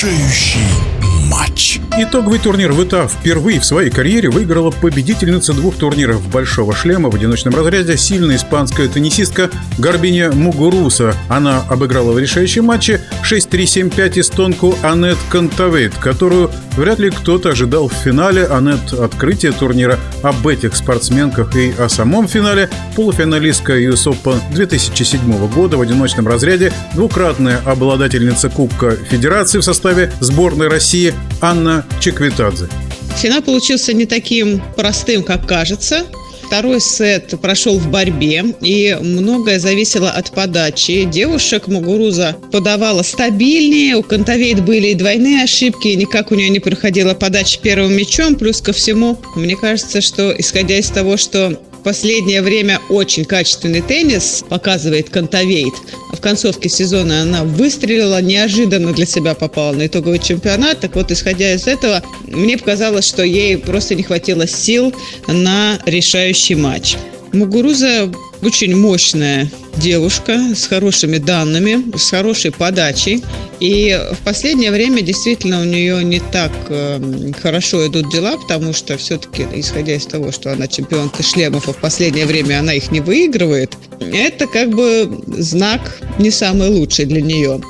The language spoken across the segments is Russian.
这游戏 Итоговый турнир ВТА впервые в своей карьере выиграла победительница двух турниров «Большого шлема» в одиночном разряде сильная испанская теннисистка Гарбиня Мугуруса. Она обыграла в решающем матче 6-3-7-5 эстонку Анет Кантавейт, которую вряд ли кто-то ожидал в финале. Анет открытия турнира об этих спортсменках и о самом финале полуфиналистка US Open 2007 года в одиночном разряде, двукратная обладательница Кубка Федерации в составе сборной России Анна Чакветадзе. Финал получился не таким простым, как кажется. Второй сет прошел в борьбе, и многое зависело от подачи. Девушек Мугуруза подавала стабильнее, у Контавейт были и двойные ошибки, и никак у нее не проходила подача первым мячом. Плюс ко всему, мне кажется, что исходя из того, что последнее время очень качественный теннис показывает Контавейт. В концовке сезона она выстрелила, неожиданно для себя попала на итоговый чемпионат. Так вот, исходя из этого, мне показалось, что ей просто не хватило сил на решающий матч. Мугуруза очень мощная девушка с хорошими данными, с хорошей подачей. И в последнее время действительно у нее не так э, хорошо идут дела, потому что все-таки, исходя из того, что она чемпионка шлемов, а в последнее время она их не выигрывает, это как бы знак не самый лучший для нее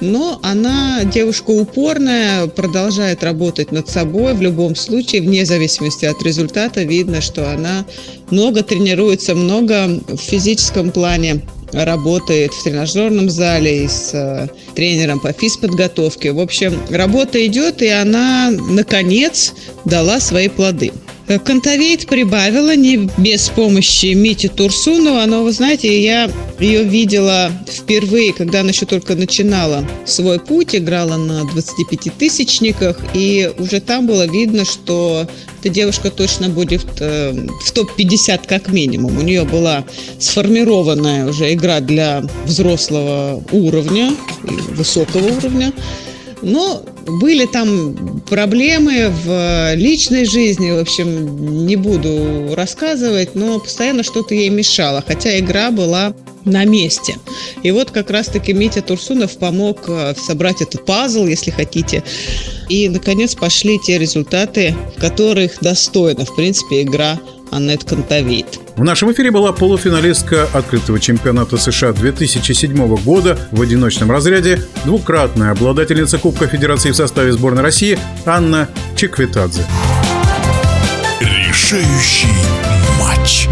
но она девушка упорная, продолжает работать над собой в любом случае, вне зависимости от результата, видно, что она много тренируется, много в физическом плане работает в тренажерном зале и с э, тренером по физподготовке. В общем, работа идет, и она, наконец, дала свои плоды. Э, Кантавейт прибавила не без помощи Мити Турсунова, но, вы знаете, я ее видела впервые, когда она еще только начинала свой путь, играла на 25-тысячниках, и уже там было видно, что эта девушка точно будет э, в топ-50 как минимум. У нее была сформированная уже игра для взрослого уровня, высокого уровня. Но были там проблемы в личной жизни, в общем, не буду рассказывать, но постоянно что-то ей мешало, хотя игра была на месте. И вот как раз-таки Митя Турсунов помог э, собрать этот пазл, если хотите. И, наконец, пошли те результаты, которых достойна, в принципе, игра Аннет Кантавейт. В нашем эфире была полуфиналистка открытого чемпионата США 2007 года в одиночном разряде, двукратная обладательница Кубка Федерации в составе сборной России Анна Чеквитадзе. Решающий матч.